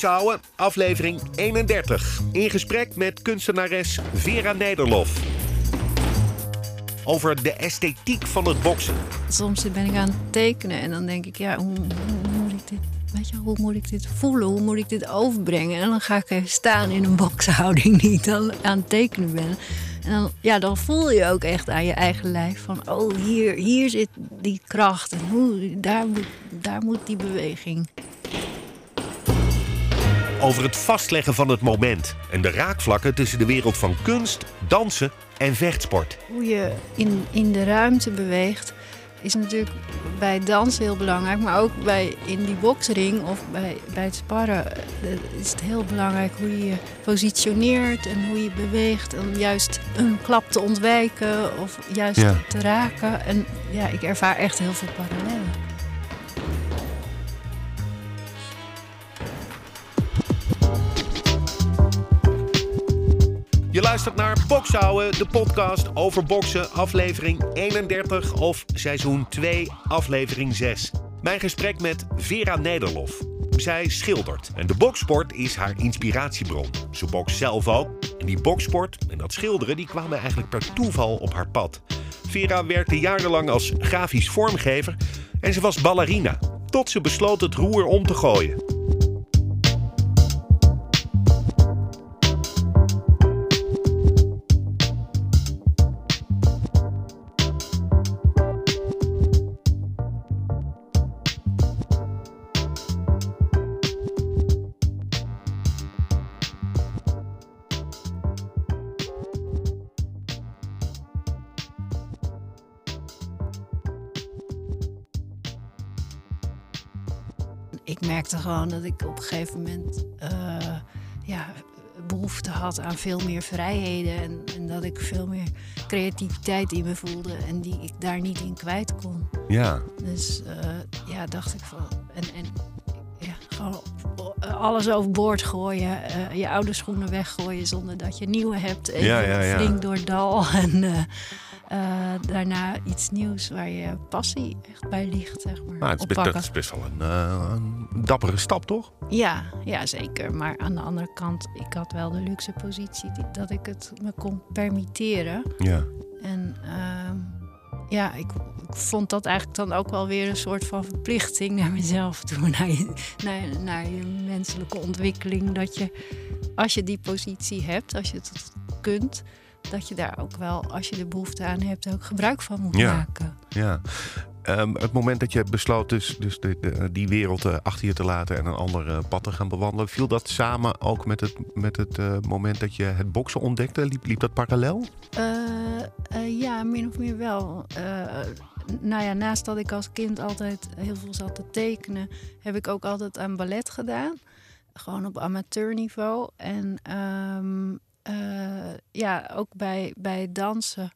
Boksouwen, aflevering 31. In gesprek met kunstenares Vera Nederlof. Over de esthetiek van het boksen. Soms ben ik aan het tekenen en dan denk ik, ja, hoe, hoe moet ik dit, weet je, hoe moet ik dit voelen? Hoe moet ik dit overbrengen? En dan ga ik even staan in een bokshouding die ik dan aan het tekenen ben. En dan, ja, dan voel je ook echt aan je eigen lijf van, oh, hier, hier zit die kracht en hoe, daar, moet, daar moet die beweging. Over het vastleggen van het moment en de raakvlakken tussen de wereld van kunst, dansen en vechtsport. Hoe je in, in de ruimte beweegt is natuurlijk bij dansen heel belangrijk, maar ook bij in die boksring of bij, bij het sparren eh, is het heel belangrijk hoe je je positioneert en hoe je beweegt om juist een klap te ontwijken of juist Ja. te raken. En ja, ik ervaar echt heel veel parallellen. Boksouwen, de podcast over boksen, aflevering 31 of seizoen 2, aflevering 6. Mijn gesprek met Vera Nederlof. Zij schildert en de boksport is haar inspiratiebron. Ze bokst zelf ook en die boksport en dat schilderen die kwamen eigenlijk per toeval op haar pad. Vera werkte jarenlang als grafisch vormgever en ze was ballerina. Tot ze besloot het roer om te gooien. Merkte gewoon dat ik op een gegeven moment eh, ja, behoefte had aan veel meer vrijheden. En, en dat ik veel meer creativiteit in me voelde en die ik daar niet in kwijt kon. Ja, Dus eh, ja, dacht ik van. En, en ja, gewoon alles overboord gooien. eh, je oude schoenen weggooien zonder dat je nieuwe hebt. Even Ja, ja, ja. flink door het dal. En eh, daarna iets nieuws waar je passie echt bij ligt, zeg maar. maar het is best, dat is best wel een, eh, een dappere stap, toch? Ja, ja, zeker. Maar aan de andere kant, ik had wel de luxe positie die- dat ik het me kon permitteren. Ja. En ehm, ja, ik, ik vond dat eigenlijk dan ook wel weer een soort van verplichting naar mezelf toe. Naar je, naar, naar je menselijke ontwikkeling. Dat je, als je die positie hebt, als je het kunt, dat je daar ook wel, als je er behoefte aan hebt, ook gebruik van moet Ja. maken. Ja. Ehm, het moment dat je besloot dus, dus de, de- die wereld eh, achter je te laten en een ander eh, pad te gaan bewandelen, viel dat samen ook met het, met het moment dat je het boksen ontdekte? Liep, liep dat parallel? Ja, min of meer wel. Nou ja, naast dat ik als kind altijd heel veel zat te tekenen, heb ik ook altijd aan ballet gedaan. Gewoon op amateurniveau. En ehm, eh, ja, ook bij, bij dansen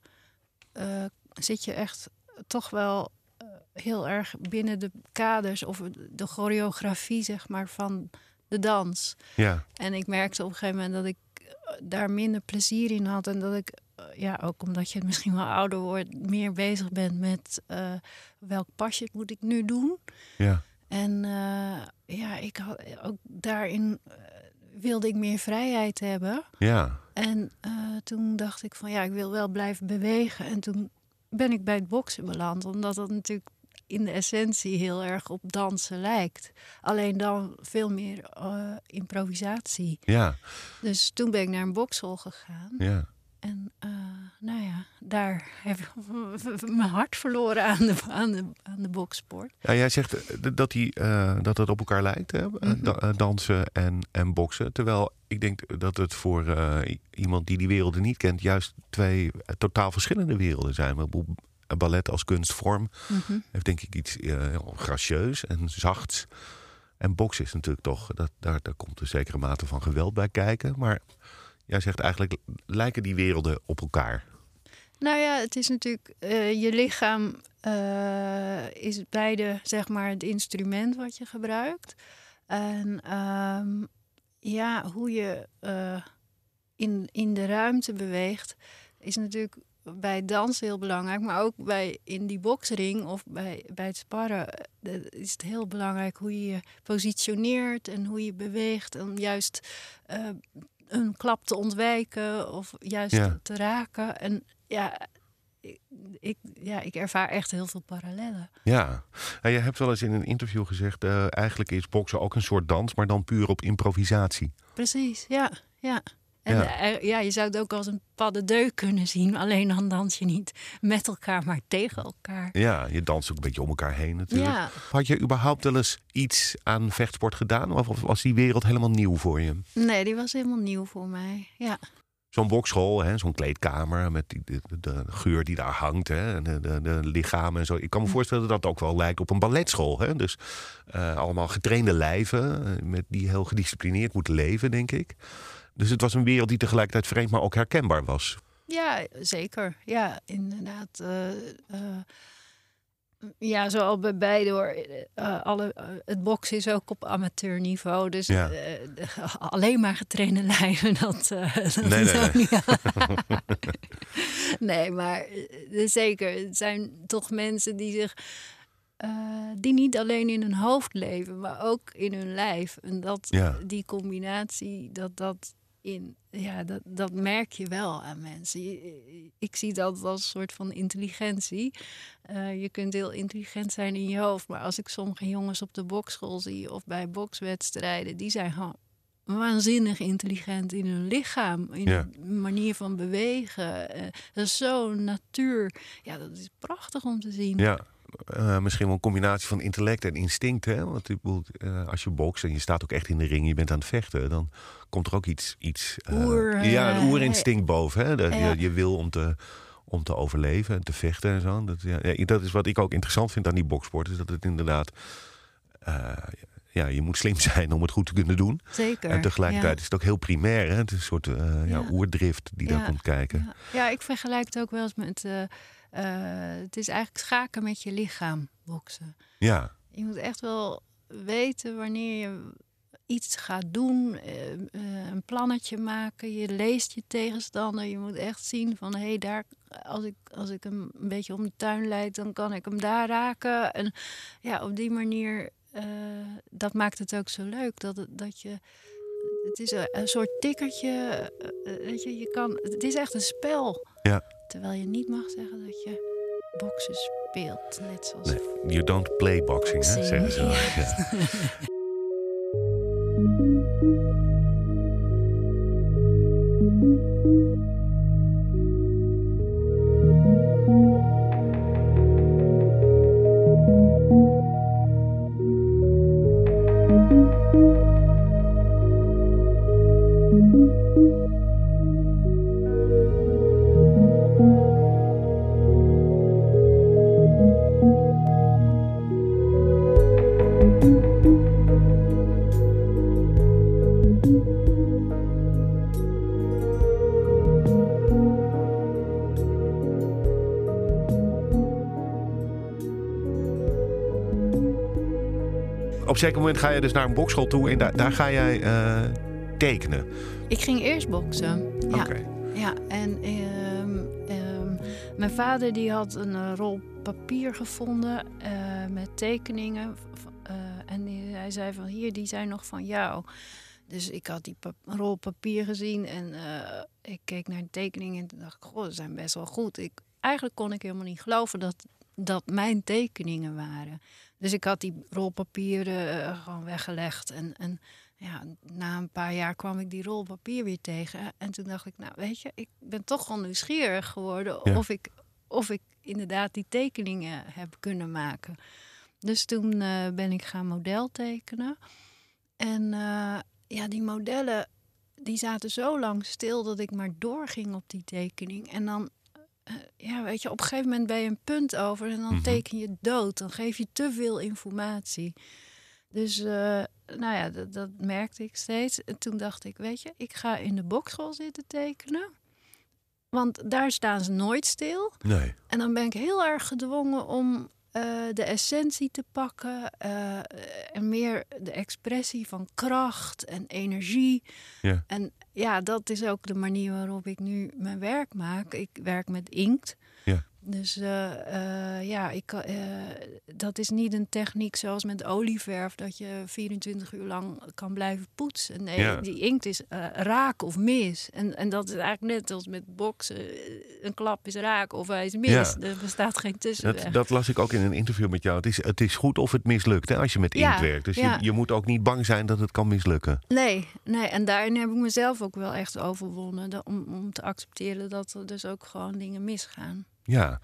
eh, zit je echt toch wel eh, heel erg binnen de kaders of de choreografie, zeg maar, van de dans. Ja. En ik merkte op een gegeven moment dat ik eh, daar minder plezier in had. En dat ik, ja, ook omdat je misschien wel ouder wordt, meer bezig bent met welk pasje moet ik nu doen. Ja. En ja, ik had ook daarin wilde ik meer vrijheid hebben. Ja. En eh, toen dacht ik van ja, ik wil wel blijven bewegen. En toen ben ik bij het boksen beland, omdat dat natuurlijk in de essentie heel erg op dansen lijkt. Alleen dan veel meer eh, improvisatie. Ja. Dus toen ben ik naar een bokschool gegaan. Ja. En eh, nou ja, daar heb ik mijn hart verloren aan de, aan de, aan de boksport. Ja, jij zegt eh, dat, die, eh, dat het op elkaar lijkt, hè? Mhm. da- dansen en, en boksen. Terwijl ik denk dat het voor iemand die die werelden niet kent, juist twee totaal verschillende werelden zijn. Ballet als kunstvorm Mhm. heeft denk ik iets heel gracieus en zachts. En boksen is natuurlijk toch, dat, daar, daar komt een zekere mate van geweld bij kijken. Maar jij zegt eigenlijk, lijken die werelden op elkaar? Nou ja, het is natuurlijk eh, je lichaam eh, is beide zeg maar het instrument wat je gebruikt. En ehm, ja, hoe je eh, in, in de ruimte beweegt, is natuurlijk bij dansen heel belangrijk, maar ook bij in die boksring of bij, bij het sparren is het heel belangrijk hoe je je positioneert en hoe je beweegt om juist een klap te ontwijken of juist Ja. te raken. En ja ik, ik, ja, ik ervaar echt heel veel parallellen. Ja, en je hebt wel eens in een interview gezegd... eh, eigenlijk is boksen ook een soort dans, maar dan puur op improvisatie. Precies, ja, ja. En Ja. ja. ja, je zou het ook als een pas de deux kunnen zien. Alleen dan dans je niet met elkaar, maar tegen elkaar. Ja, je danst ook een beetje om elkaar heen natuurlijk. Ja. Had je überhaupt wel eens iets aan vechtsport gedaan? Of was die wereld helemaal nieuw voor je? Nee, die was helemaal nieuw voor mij. Ja, Zo'n bokschool, zo'n kleedkamer met die, de, de, geur die daar hangt. Hè, en de, de, de lichamen en zo. Ik kan me voorstellen dat dat ook wel lijkt op een balletschool. Hè? Dus eh, allemaal getrainde lijven eh, met die heel gedisciplineerd moeten leven, denk ik. Dus het was een wereld die tegelijkertijd vreemd, maar ook herkenbaar was. ja zeker. Ja, inderdaad. eh, eh, ja, zoals bij beide hoor. Eh, alle, het boksen is ook op amateurniveau. Dus Ja. alleen maar getrainde lijven, dat, dat Nee, nee, niet Nee, maar zeker. Het zijn toch mensen die zich... die niet alleen in hun hoofd leven, maar ook in hun lijf. En dat, Ja. die combinatie, dat dat in... Ja, dat, dat merk je wel aan mensen. Je- Ik zie dat als een soort van intelligentie. Eh, je kunt heel intelligent zijn in je hoofd, maar als ik sommige jongens op de bokschool zie of bij bokswedstrijden, die zijn gewoon waanzinnig intelligent in hun lichaam, in Ja. hun manier van bewegen. Eh, dat is zo natuur. Ja, dat is prachtig om te zien. Ja, eh, misschien wel een combinatie van intellect en instinct. Hè? Want ik bedoel, eh, als je bokst en je staat ook echt in de ring, je bent aan het vechten, dan komt er ook iets. iets eh, Oer, ja, een oerinstinct boven. Hè? Je, je wil om te, om te overleven en te vechten en zo. Dat, ja, dat is wat ik ook interessant vind aan die boksport. Is dat het inderdaad. ja, je moet slim zijn om het goed te kunnen doen. Zeker. En tegelijkertijd ja. is het ook heel primair. Hè? Het is een soort ja. Ja. oerdrift die daar komt kijken. Ja. ja, ik vergelijk het ook wel eens met. Eh, het is eigenlijk schaken met je lichaam, boksen. Ja, Je moet echt wel weten wanneer je iets gaat doen, eh, eh, een plannetje maken. Je leest je tegenstander. Je moet echt zien van hé, hey, daar als ik, als ik hem een beetje om de tuin leid, dan kan ik hem daar raken. En ja, op die manier, dat maakt het ook zo leuk. Dat, dat je. Het is een, een soort tikkertje. eh, eh, weet je, je kan, het is echt een spel. Ja. Terwijl je niet mag zeggen dat je boksen speelt. Net zoals nee, you don't play boxing, hè, zeggen ze. wel. ja. Ja. Op een zeker moment ga je dus naar een bokschool toe en daar, daar ga jij eh, tekenen. Ik ging eerst boksen. Ja, Oké. ja. en ehm, ehm, mijn vader die had een eh, rol papier gevonden eh, met tekeningen. en die- hij zei van hier, die zijn nog van jou. Dus ik had die pap- rol papier gezien en ik keek naar de tekeningen en dacht ik, goh, ze zijn best wel goed. Ik, eigenlijk kon ik helemaal niet geloven dat dat mijn tekeningen waren. Dus ik had die rolpapieren eh, gewoon weggelegd en, en ja, na een paar jaar kwam ik die rol papier weer tegen. En toen dacht ik, nou weet je, ik ben toch gewoon nieuwsgierig geworden Ja. of, ik, of ik inderdaad die tekeningen heb kunnen maken. Dus toen eh, ben ik gaan model tekenen. En eh, ja, die modellen die zaten zo lang stil dat ik maar doorging op die tekening. En dan, ja, weet je, op een gegeven moment ben je een punt over en dan Mhm. teken je dood. Dan geef je te veel informatie. Dus, eh, nou ja, dat, dat merkte ik steeds. En toen dacht ik, weet je, ik ga in de bokschool zitten tekenen. Want daar staan ze nooit stil. Nee. En dan ben ik heel erg gedwongen om eh, de essentie te pakken. eh, en meer de expressie van kracht en energie. Ja. En ja, dat is ook de manier waarop ik nu mijn werk maak. Ik werk met inkt. Dus eh, eh, ja, ik, eh, dat is niet een techniek zoals met olieverf... dat je 24 uur lang kan blijven poetsen. Nee, Ja. die inkt is raak of mis. En, en dat is eigenlijk net als met boksen. Een klap is raak of hij is mis. Ja. Er bestaat geen tussenweg. Dat, dat las ik ook in een interview met jou. Het is, het is goed of het mislukt hè, als je met Ja, inkt werkt. Dus je, je moet ook niet bang zijn dat het kan mislukken. Nee, nee, en daarin heb ik mezelf ook wel echt overwonnen. om, om te accepteren dat er dus ook gewoon dingen misgaan. Ja.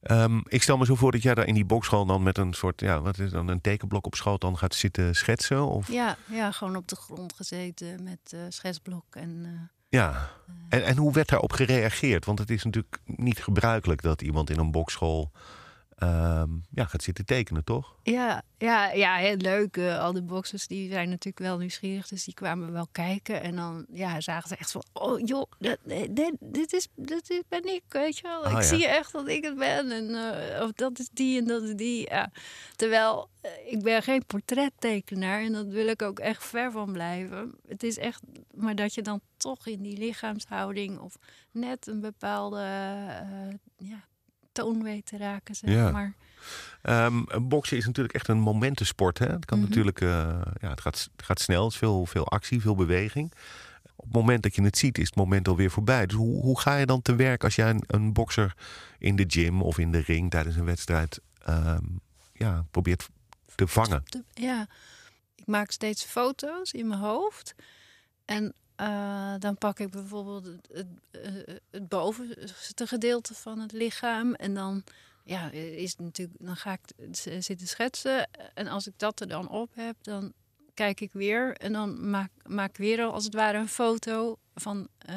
Ehm, ik stel me zo voor dat jij daar in die bokschool dan met een soort, ja, wat is dan een tekenblok op schoot dan gaat zitten schetsen? Of Ja, ja gewoon op de grond gezeten met eh schetsblok. En, eh, ja. En, en hoe werd daarop gereageerd? Want het is natuurlijk niet gebruikelijk dat iemand in een bokschool ehm, ja, gaat zitten tekenen, toch? ja, ja, ja, heel leuk. eh, al de boxers die zijn natuurlijk wel nieuwsgierig, dus die kwamen wel kijken. En dan ja, zagen ze echt van, oh joh, dat, dit, dit, is, dit is, ben ik, weet je wel. Ah, ik ja. zie echt dat ik het ben. En, eh, of dat is die en dat is die. Ja. Terwijl, eh, ik ben geen portrettekenaar en dat wil ik ook echt ver van blijven. Het is echt, maar dat je dan toch in die lichaamshouding of net een bepaalde eh, ja, toon weet te raken, zeg Ja. maar. Ehm, boksen is natuurlijk echt een momentensport. Hè? Het kan Mhm. natuurlijk, eh, ja, het gaat, het gaat snel, het is veel, veel actie, veel beweging. Op het moment dat je het ziet, is het moment alweer voorbij. Dus hoe, hoe ga je dan te werk als jij een, een bokser in de gym of in de ring tijdens een wedstrijd ehm, ja, probeert te vangen? Ja, ik maak steeds foto's in mijn hoofd. En eh, dan pak ik bijvoorbeeld het, het, eh, het bovenste gedeelte van het lichaam. En dan, ja, is natuurlijk, dan ga ik zitten schetsen. En als ik dat er dan op heb, dan kijk ik weer. En dan maak, maak ik weer als het ware een foto van eh,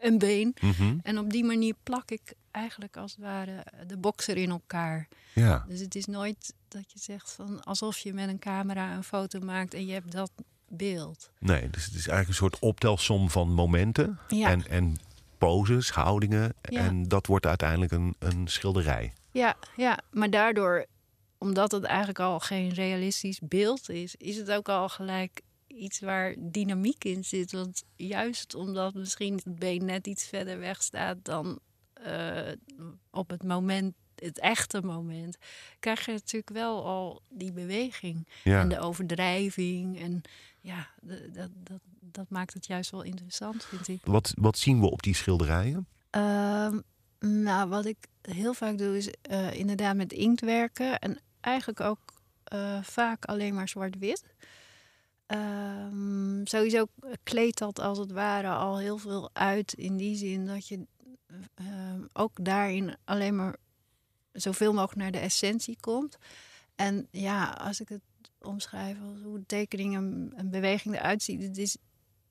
een been. Mhm. En op die manier plak ik eigenlijk als het ware de bokser in elkaar. Ja, Dus het is nooit dat je zegt van alsof je met een camera een foto maakt en je hebt dat beeld. nee, dus het is eigenlijk een soort optelsom van momenten Ja, en, en poses, houdingen. Ja. En dat wordt uiteindelijk een, een schilderij. ja, ja, maar daardoor, omdat het eigenlijk al geen realistisch beeld is, is het ook al gelijk iets waar dynamiek in zit. Want juist omdat misschien het been net iets verder weg staat dan eh, op het moment, het echte moment, krijg je natuurlijk wel al die beweging. Ja. En de overdrijving. En ja, dat, dat, dat maakt het juist wel interessant, vind ik. Wat, wat zien we op die schilderijen? Ehm, nou, wat ik heel vaak doe, is eh, inderdaad met inkt werken. En eigenlijk ook eh, vaak alleen maar zwart-wit. Ehm, sowieso kleedt dat als het ware al heel veel uit. In die zin dat je ehm, ook daarin alleen maar zoveel mogelijk naar de essentie komt. En ja, als ik het omschrijf als hoe de tekening en, en beweging eruit ziet, het is,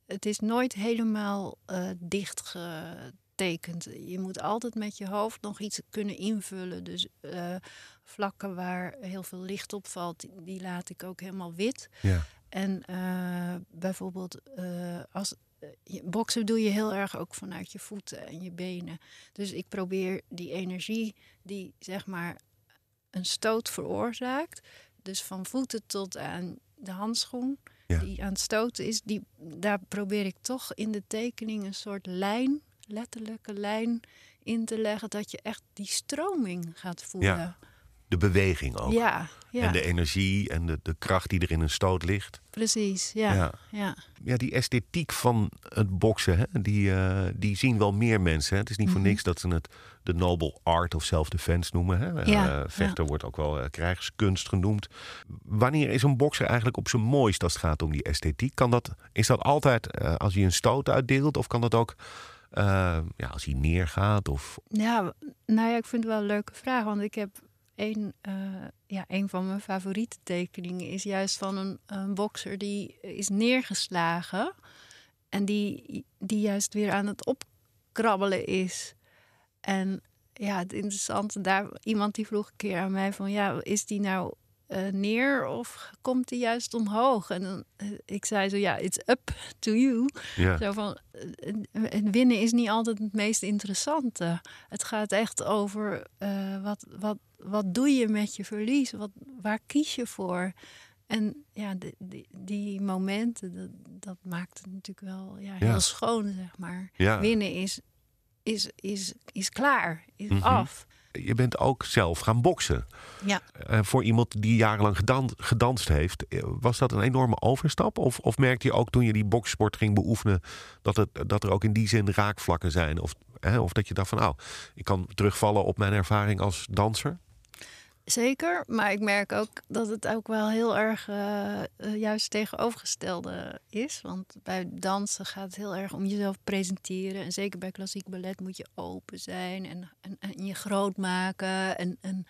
het is nooit helemaal eh dicht getekend. Je moet altijd met je hoofd nog iets kunnen invullen. Dus eh, vlakken waar heel veel licht op valt, die, die laat ik ook helemaal wit. Ja. En eh, bijvoorbeeld als boksen doe je heel erg ook vanuit je voeten en je benen. Dus ik probeer die energie die zeg maar een stoot veroorzaakt, dus van voeten tot aan de handschoen Ja. die aan het stoten is, die, daar probeer ik toch in de tekening een soort lijn, letterlijke lijn in te leggen, dat je echt die stroming gaat voelen. Ja, De beweging ook. ja, ja, En de energie en de, de kracht die er in een stoot ligt. precies. Ja, Ja. ja. Ja, die esthetiek van het boksen, hè, die, eh, die zien wel meer mensen. Hè. Het is niet voor Mhm. niks dat ze het de noble art of self-defense noemen. Hè. Ja, Eh, vechter wordt ook wel eh, krijgskunst genoemd. Wanneer is een bokser eigenlijk op zijn mooist als het gaat om die esthetiek? Kan dat, is dat altijd als hij een stoot uitdeelt? Of kan dat ook ja, als hij neergaat? Of... Ja, nou ja, ik vind het wel een leuke vraag. Want ik heb een, eh, ja, een van mijn favoriete tekeningen is juist van een, een bokser die is neergeslagen. En die, die juist weer aan het opkrabbelen is. En ja, het interessante daar, iemand die vroeg een keer aan mij van ja, is die nou eh, neer of komt hij juist omhoog? En dan, eh, ik zei zo, ja, it's up to you. Ja. Zo van, eh, winnen is niet altijd het meest interessante. Het gaat echt over wat, wat, wat doe je met je verlies? Wat, waar kies je voor? En ja, die, die, die momenten, dat, dat maakt het natuurlijk wel ja, heel Ja. schoon, zeg maar. Ja. Winnen is, is, is, is klaar, is Mhm. af. Je bent ook zelf gaan boksen. Ja. Eh, voor iemand die jarenlang gedan- gedanst heeft, eh, was dat een enorme overstap? Of, of merkte je ook toen je die boksport ging beoefenen dat, het, dat er ook in die zin raakvlakken zijn? Of, hè, of dat je dacht van, nou, ik kan terugvallen op mijn ervaring als danser? Zeker, maar ik merk ook dat het ook wel heel erg eh, eh, juist tegenovergestelde is. Want bij dansen gaat het heel erg om jezelf presenteren. En zeker bij klassiek ballet moet je open zijn en, en, je groot maken. En, en,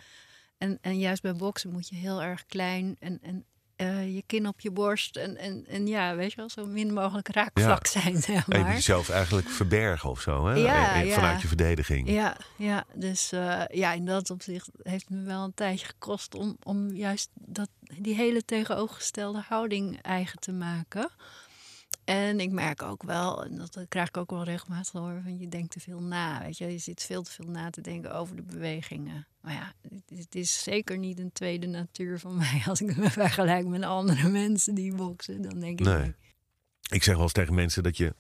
en, en juist bij boksen moet je heel erg klein en, en eh, je kin op je borst. En, en, en ja, weet je wel, zo min mogelijk raakvlak zijn, zeg maar. jezelf eigenlijk verbergen of zo, hè? Ja, Eh, eh. Vanuit je verdediging. Ja, ja dus ja, in dat opzicht heeft het me wel een tijdje gekost om, om juist dat, die hele tegenovergestelde houding eigen te maken. En ik merk ook wel, en dat krijg ik ook wel regelmatig horen, van je denkt te veel na. Weet je, je zit veel te veel na te denken over de bewegingen. Maar ja, het, is zeker niet een tweede natuur van mij. Als ik me vergelijk met andere mensen die boksen, dan denk ik. Nee. Ik zeg wel eens tegen mensen dat je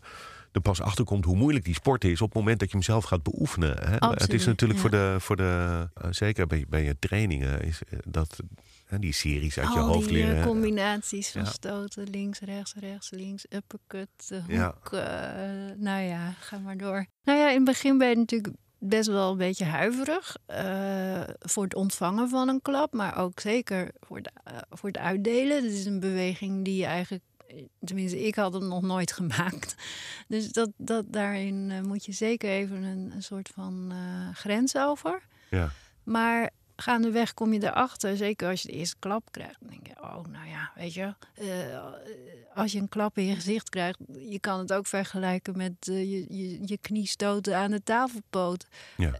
er pas achter komt hoe moeilijk die sport is op het moment dat je hem zelf gaat beoefenen. Hè? Het is Absoluut, natuurlijk voor de, voor de eh, zeker bij, bij je trainingen, is eh, dat die series uit je Al hoofd die eh, leren. combinaties van Ja. stoten, links, rechts, rechts, links, uppercut, eh, Ja. hoek. eh, nou ja, ga maar door. Nou ja, in het begin ben je natuurlijk best wel een beetje huiverig voor het ontvangen van een klap, maar ook zeker voor, de, voor het uitdelen. Dit is een beweging die je eigenlijk, tenminste, ik had het nog nooit gemaakt. Dus dat, dat, daarin moet je zeker even een, een soort van eh, grens over. Ja. Maar gaandeweg kom je erachter, zeker als je de eerste klap krijgt. Dan denk je, oh, nou ja, weet je, eh, als je een klap in je gezicht krijgt, je kan het ook vergelijken met eh, je, je, je knie stoten aan de tafelpoot. Ja.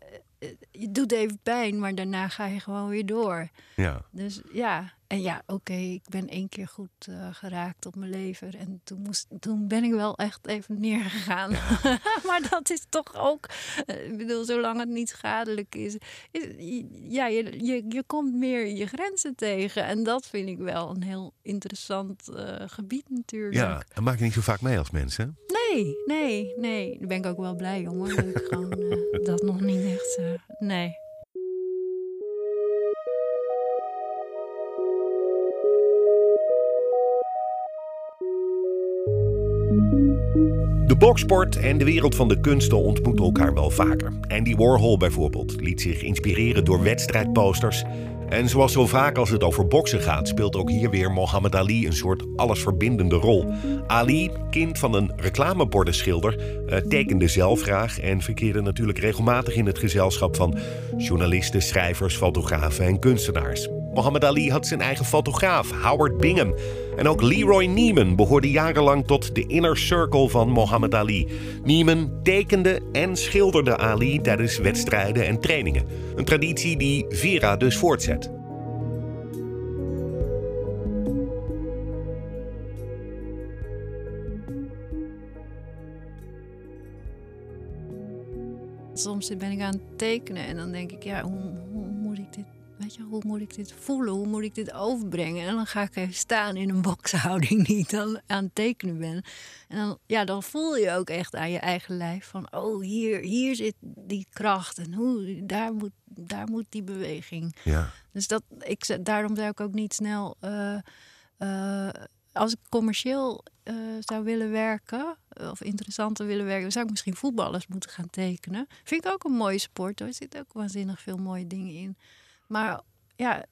Je doet even pijn, maar daarna ga je gewoon weer door. Ja. Dus ja, en ja, oké, ik ben één keer goed eh, geraakt op mijn lever. En toen, moest, toen ben ik wel echt even neergegaan. maar dat is toch ook, eh, ik bedoel, zolang het niet schadelijk is. is ja, je, je, je komt meer je grenzen tegen. En dat vind ik wel een heel interessant eh, gebied natuurlijk. ja, dat maak je niet zo vaak mee als mensen. Nee, nee, nee. Daar ben ik ook wel blij om hoor. Dat ik gewoon eh, dat nog niet echt, eh, nee. De boksport en de wereld van de kunsten ontmoeten elkaar wel vaker. Andy Warhol bijvoorbeeld liet zich inspireren door wedstrijdposters. En zoals zo vaak als het over boksen gaat, speelt ook hier weer Mohammed Ali een soort allesverbindende rol. Ali, kind van een reclamebordenschilder, eh, tekende zelf graag en verkeerde natuurlijk regelmatig in het gezelschap van journalisten, schrijvers, fotografen en kunstenaars. Mohammed Ali had zijn eigen fotograaf, Howard Bingham. En ook Leroy Neiman behoorde jarenlang tot de inner circle van Mohammed Ali. Neiman tekende en schilderde Ali tijdens wedstrijden en trainingen. Een traditie die Vera dus voortzet. Soms ben ik aan het tekenen en dan denk ik, ja, hoe, hoe moet ik dit, weet je, hoe moet ik dit voelen? Hoe moet ik dit overbrengen? En dan ga ik even staan in een bokshouding die ik dan aan het tekenen ben. En dan, ja, dan voel je ook echt aan je eigen lijf van, oh, hier, hier zit die kracht en hoe, daar moet, daar moet die beweging. Ja, Dus dat, ik, daarom zou ik ook niet snel. eh, eh, als ik commercieel eh, zou willen werken, of interessanter willen werken, zou ik misschien voetballers moeten gaan tekenen. Vind ik ook een mooie sport hoor. Er zitten ook waanzinnig veel mooie dingen in. Maar ja,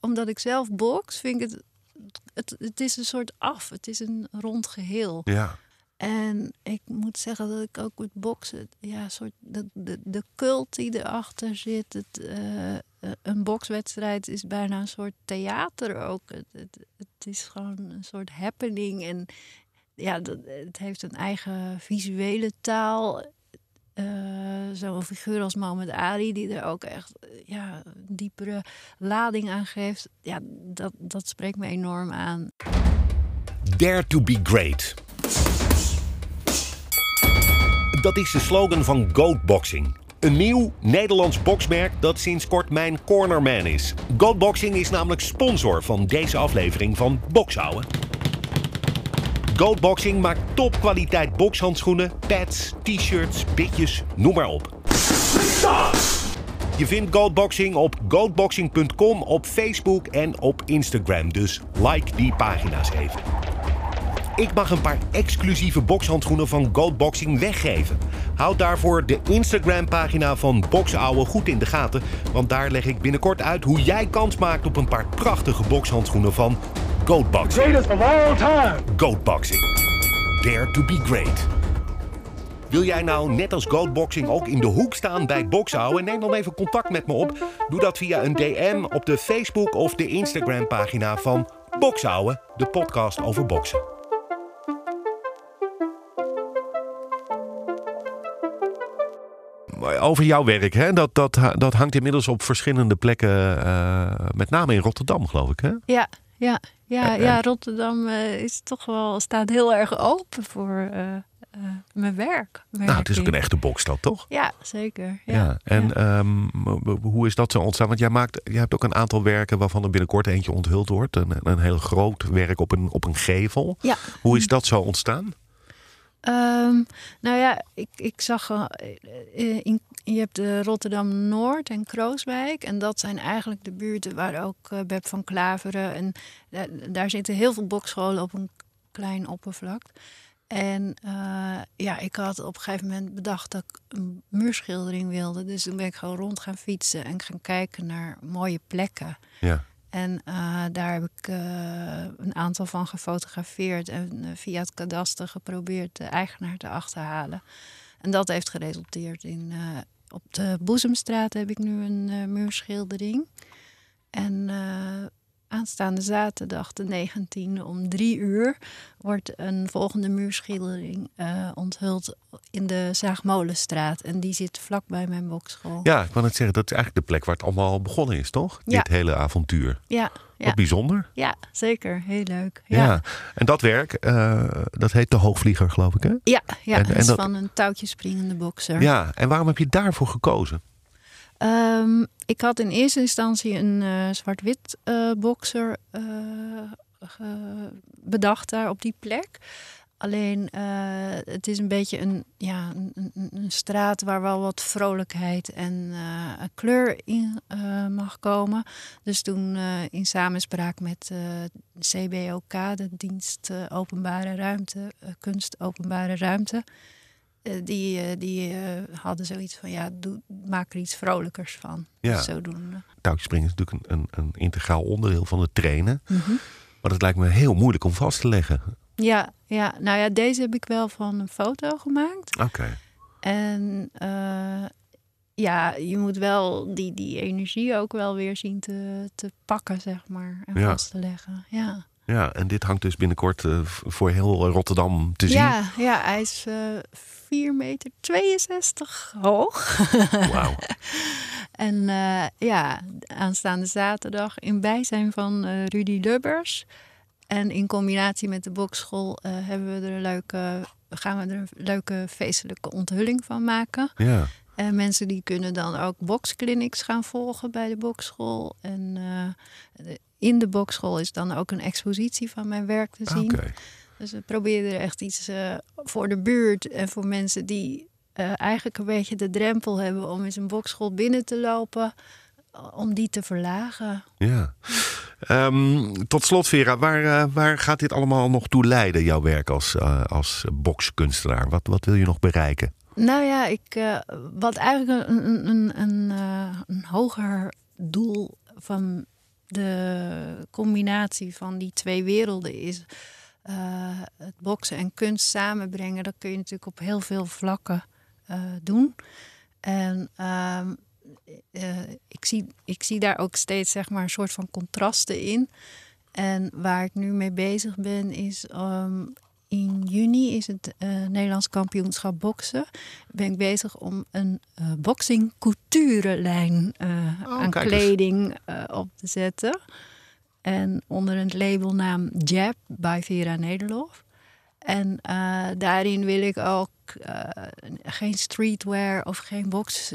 omdat ik zelf box, vind ik het. Het, het is een soort af. Het is een rond geheel. ja, En ik moet zeggen dat ik ook met boksen, ja, soort de, de, de cult die erachter zit. Het, eh, een bokswedstrijd is bijna een soort theater ook. Het, het, het is gewoon een soort happening. En ja, dat, het heeft een eigen visuele taal. Eh, zo'n figuur als Mohamed Ali, die er ook echt ja, een diepere lading aan geeft. Ja, dat, dat spreekt me enorm aan. Dare to be great. Dat is de slogan van Goat Boxing. Een nieuw Nederlands boksmerk dat sinds kort mijn cornerman is. Goat Boxing is namelijk sponsor van deze aflevering van Bokshouden. Goat Boxing maakt topkwaliteit bokshandschoenen, pads, t-shirts, bitjes, noem maar op. Je vindt Goatboxing op goatboxing.com, op Facebook en op Instagram. Dus like die pagina's even. Ik mag een paar exclusieve bokshandschoenen van Goatboxing weggeven. Houd daarvoor de Instagram-pagina van Boksouwe goed in de gaten. Want daar leg ik binnenkort uit hoe jij kans maakt op een paar prachtige bokshandschoenen van Goatboxing. Greatest of all time. Goatboxing. Dare to be great. Wil jij nou net als Goatboxing ook in de hoek staan bij Bokshouden? Neem dan even contact met me op. Doe dat via een DM op de Facebook of de Instagram pagina van Bokshouden, de podcast over boksen. Maar Over jouw werk, hè? Dat, dat, dat hangt inmiddels op verschillende plekken, eh, met name in Rotterdam, geloof ik. Hè? Ja, ja, ja, En- ja Rotterdam eh, is toch wel, staat heel erg open voor eh, eh, mijn werk. Nou, het is ook een echte boksstad, toch? Ja, zeker. Ja, Ja, en ja. ehm, hoe is dat zo ontstaan? Want jij, maakt, jij hebt ook een aantal werken waarvan er binnenkort eentje onthuld wordt. Een, een heel groot werk op een, op een gevel. Ja. Hoe is dat zo ontstaan? Ehm, nou ja, ik, ik zag. eh, eh, in, je hebt de Rotterdam Noord en Krooswijk. En dat zijn eigenlijk de buurten waar ook eh, Beb van Klaveren. En daar, daar zitten heel veel bokscholen op een klein oppervlak. En eh, ja, ik had op een gegeven moment bedacht dat ik een muurschildering wilde. Dus toen ben ik gewoon rond gaan fietsen en gaan kijken naar mooie plekken. Ja. En eh, daar heb ik eh, een aantal van gefotografeerd en eh, via het kadaster geprobeerd de eigenaar te achterhalen. En dat heeft geresulteerd in. Op de Boezemstraat heb ik nu een eh, muurschildering. En eh, aanstaande zaterdag, de 19e om drie uur, wordt een volgende muurschildering eh, onthuld in de Zaagmolenstraat. En die zit vlakbij mijn bokschool. ja, ik wou net zeggen, dat is eigenlijk de plek waar het allemaal begonnen is, toch? Ja. Dit hele avontuur. ja, ja, Wat bijzonder. ja, zeker. Heel leuk. Ja. En dat werk, eh, dat heet de Hoogvlieger, geloof ik, hè? Ja, ja En- is van een touwtjespringende bokser. Ja, en waarom heb je daarvoor gekozen? Ehm, ik had in eerste instantie een eh, zwart-wit eh, bokser eh, bedacht daar op die plek. Alleen het is een beetje een, ja, een, een- straat waar wel wat vrolijkheid en kleur in mag komen. Dus toen in samenspraak met CBOK, de dienst Openbare Ruimte, Kunst Openbare Ruimte. Eh, die die, die eh, hadden zoiets van, ja, doe, maak er iets vrolijkers van. Ja. Zodoende. Touwspringen is natuurlijk een, een, een integraal onderdeel van het trainen. Mhm. Maar het lijkt me heel moeilijk om vast te leggen. Ja, ja, nou ja, deze heb ik wel van een foto gemaakt. Oké. En eh, ja, je moet wel die, die energie ook wel weer zien te, te pakken, zeg maar. En Ja. vast te leggen. Ja. Ja, en dit hangt dus binnenkort eh, voor heel Rotterdam te zien. Ja, ja, hij is eh 4 meter 62 hoog. Wauw. En eh, ja, aanstaande zaterdag in bijzijn van Rudy Lubbers. En in combinatie met de bokschool hebben we er een leuke, gaan we er een leuke feestelijke onthulling van maken. Ja. En mensen die kunnen dan ook boxclinics gaan volgen bij de bokschool. En in de bokschool is dan ook een expositie van mijn werk te zien. Dus we proberen er echt iets eh, voor de buurt en voor mensen die eh, eigenlijk een beetje de drempel hebben om in zijn bokschool binnen te lopen, eh, om die te verlagen. Ja. Ehm, tot slot, Vera, waar, waar gaat dit allemaal nog toe leiden, jouw werk als, als bokskunstenaar? Wat, wat wil je nog bereiken? Nou ja, ik, wat eigenlijk een, een, een, een, een hoger doel van de combinatie van die twee werelden is. eh, het boksen en kunst samenbrengen, dat kun je natuurlijk op heel veel vlakken eh, doen. En ehm, eh, ik, zie, ik zie daar ook steeds zeg maar, een soort van contrasten in. En waar ik nu mee bezig ben, is ehm, in juni is het uh, Nederlands kampioenschap boksen. Ben ik bezig om een uh, boxing couture-lijn uh, oh, aan kleding op te zetten. En onder een labelnaam Jab bij Vera Nederlof. En daarin wil ik ook geen streetwear of geen box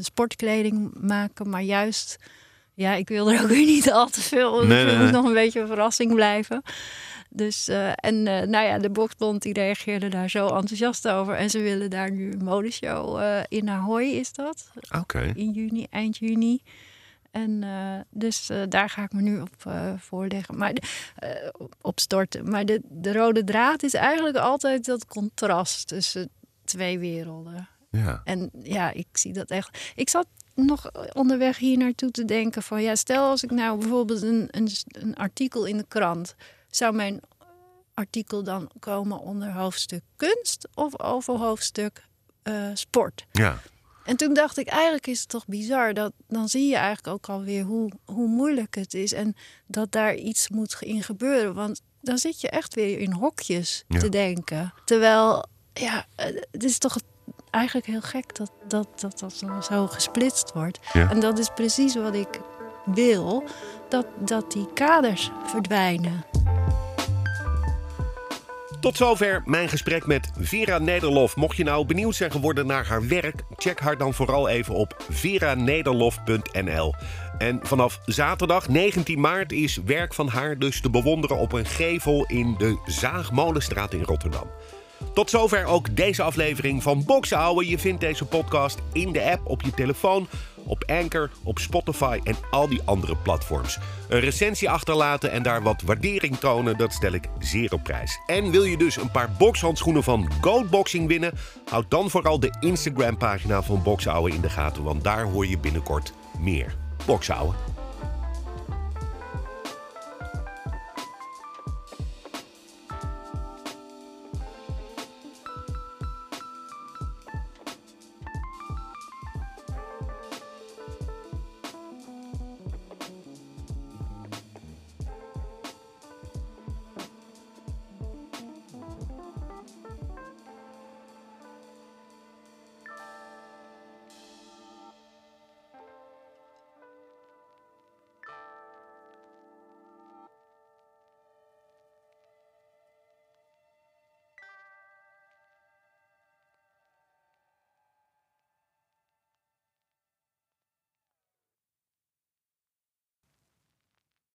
sportkleding maken, maar juist ja, ik wil er ook weer niet al te veel. Nee, het moet nog een beetje een verrassing blijven. Dus, uh, en uh, nou ja, de Boxbond die reageerde daar zo enthousiast over. En ze willen daar nu een modeshow uh, in Ahoy is dat. Oké. In juni, eind juni. En dus daar ga ik me nu op voorleggen. Maar op storten. Maar de, de rode draad is eigenlijk altijd dat contrast tussen twee werelden. Ja. En ja, ik zie dat echt. Ik zat nog onderweg hier naartoe te denken van ja, stel als ik nou bijvoorbeeld een, een, een artikel in de krant zou mijn artikel dan komen onder hoofdstuk kunst of over hoofdstuk uh, sport. Ja. En toen dacht ik, eigenlijk is het toch bizar. Dat, dan zie je eigenlijk ook alweer hoe, hoe moeilijk het is. En dat daar iets moet in gebeuren. Want dan zit je echt weer in hokjes te denken. Terwijl, ja, het is toch eigenlijk heel gek dat dat, dat, dat zo gesplitst wordt. En dat is precies wat ik wil. Dat, dat die kaders verdwijnen. Tot zover mijn gesprek met Vera Nederlof. Mocht je nou benieuwd zijn geworden naar haar werk, check haar dan vooral even op veranederlof.nl. En vanaf zaterdag 19 maart is werk van haar dus te bewonderen op een gevel in de Zaagmolenstraat in Rotterdam. Tot zover ook deze aflevering van Boxen Je vindt deze podcast in de app op je telefoon, op Anchor, op Spotify en al die andere platforms. Een recensie achterlaten en daar wat waardering tonen, dat stel ik zeer op prijs. En wil je dus een paar boxhandschoenen van Goat Boxing winnen? Houd dan vooral de Instagram pagina van Boxen in de gaten, want daar hoor je binnenkort meer. Boxen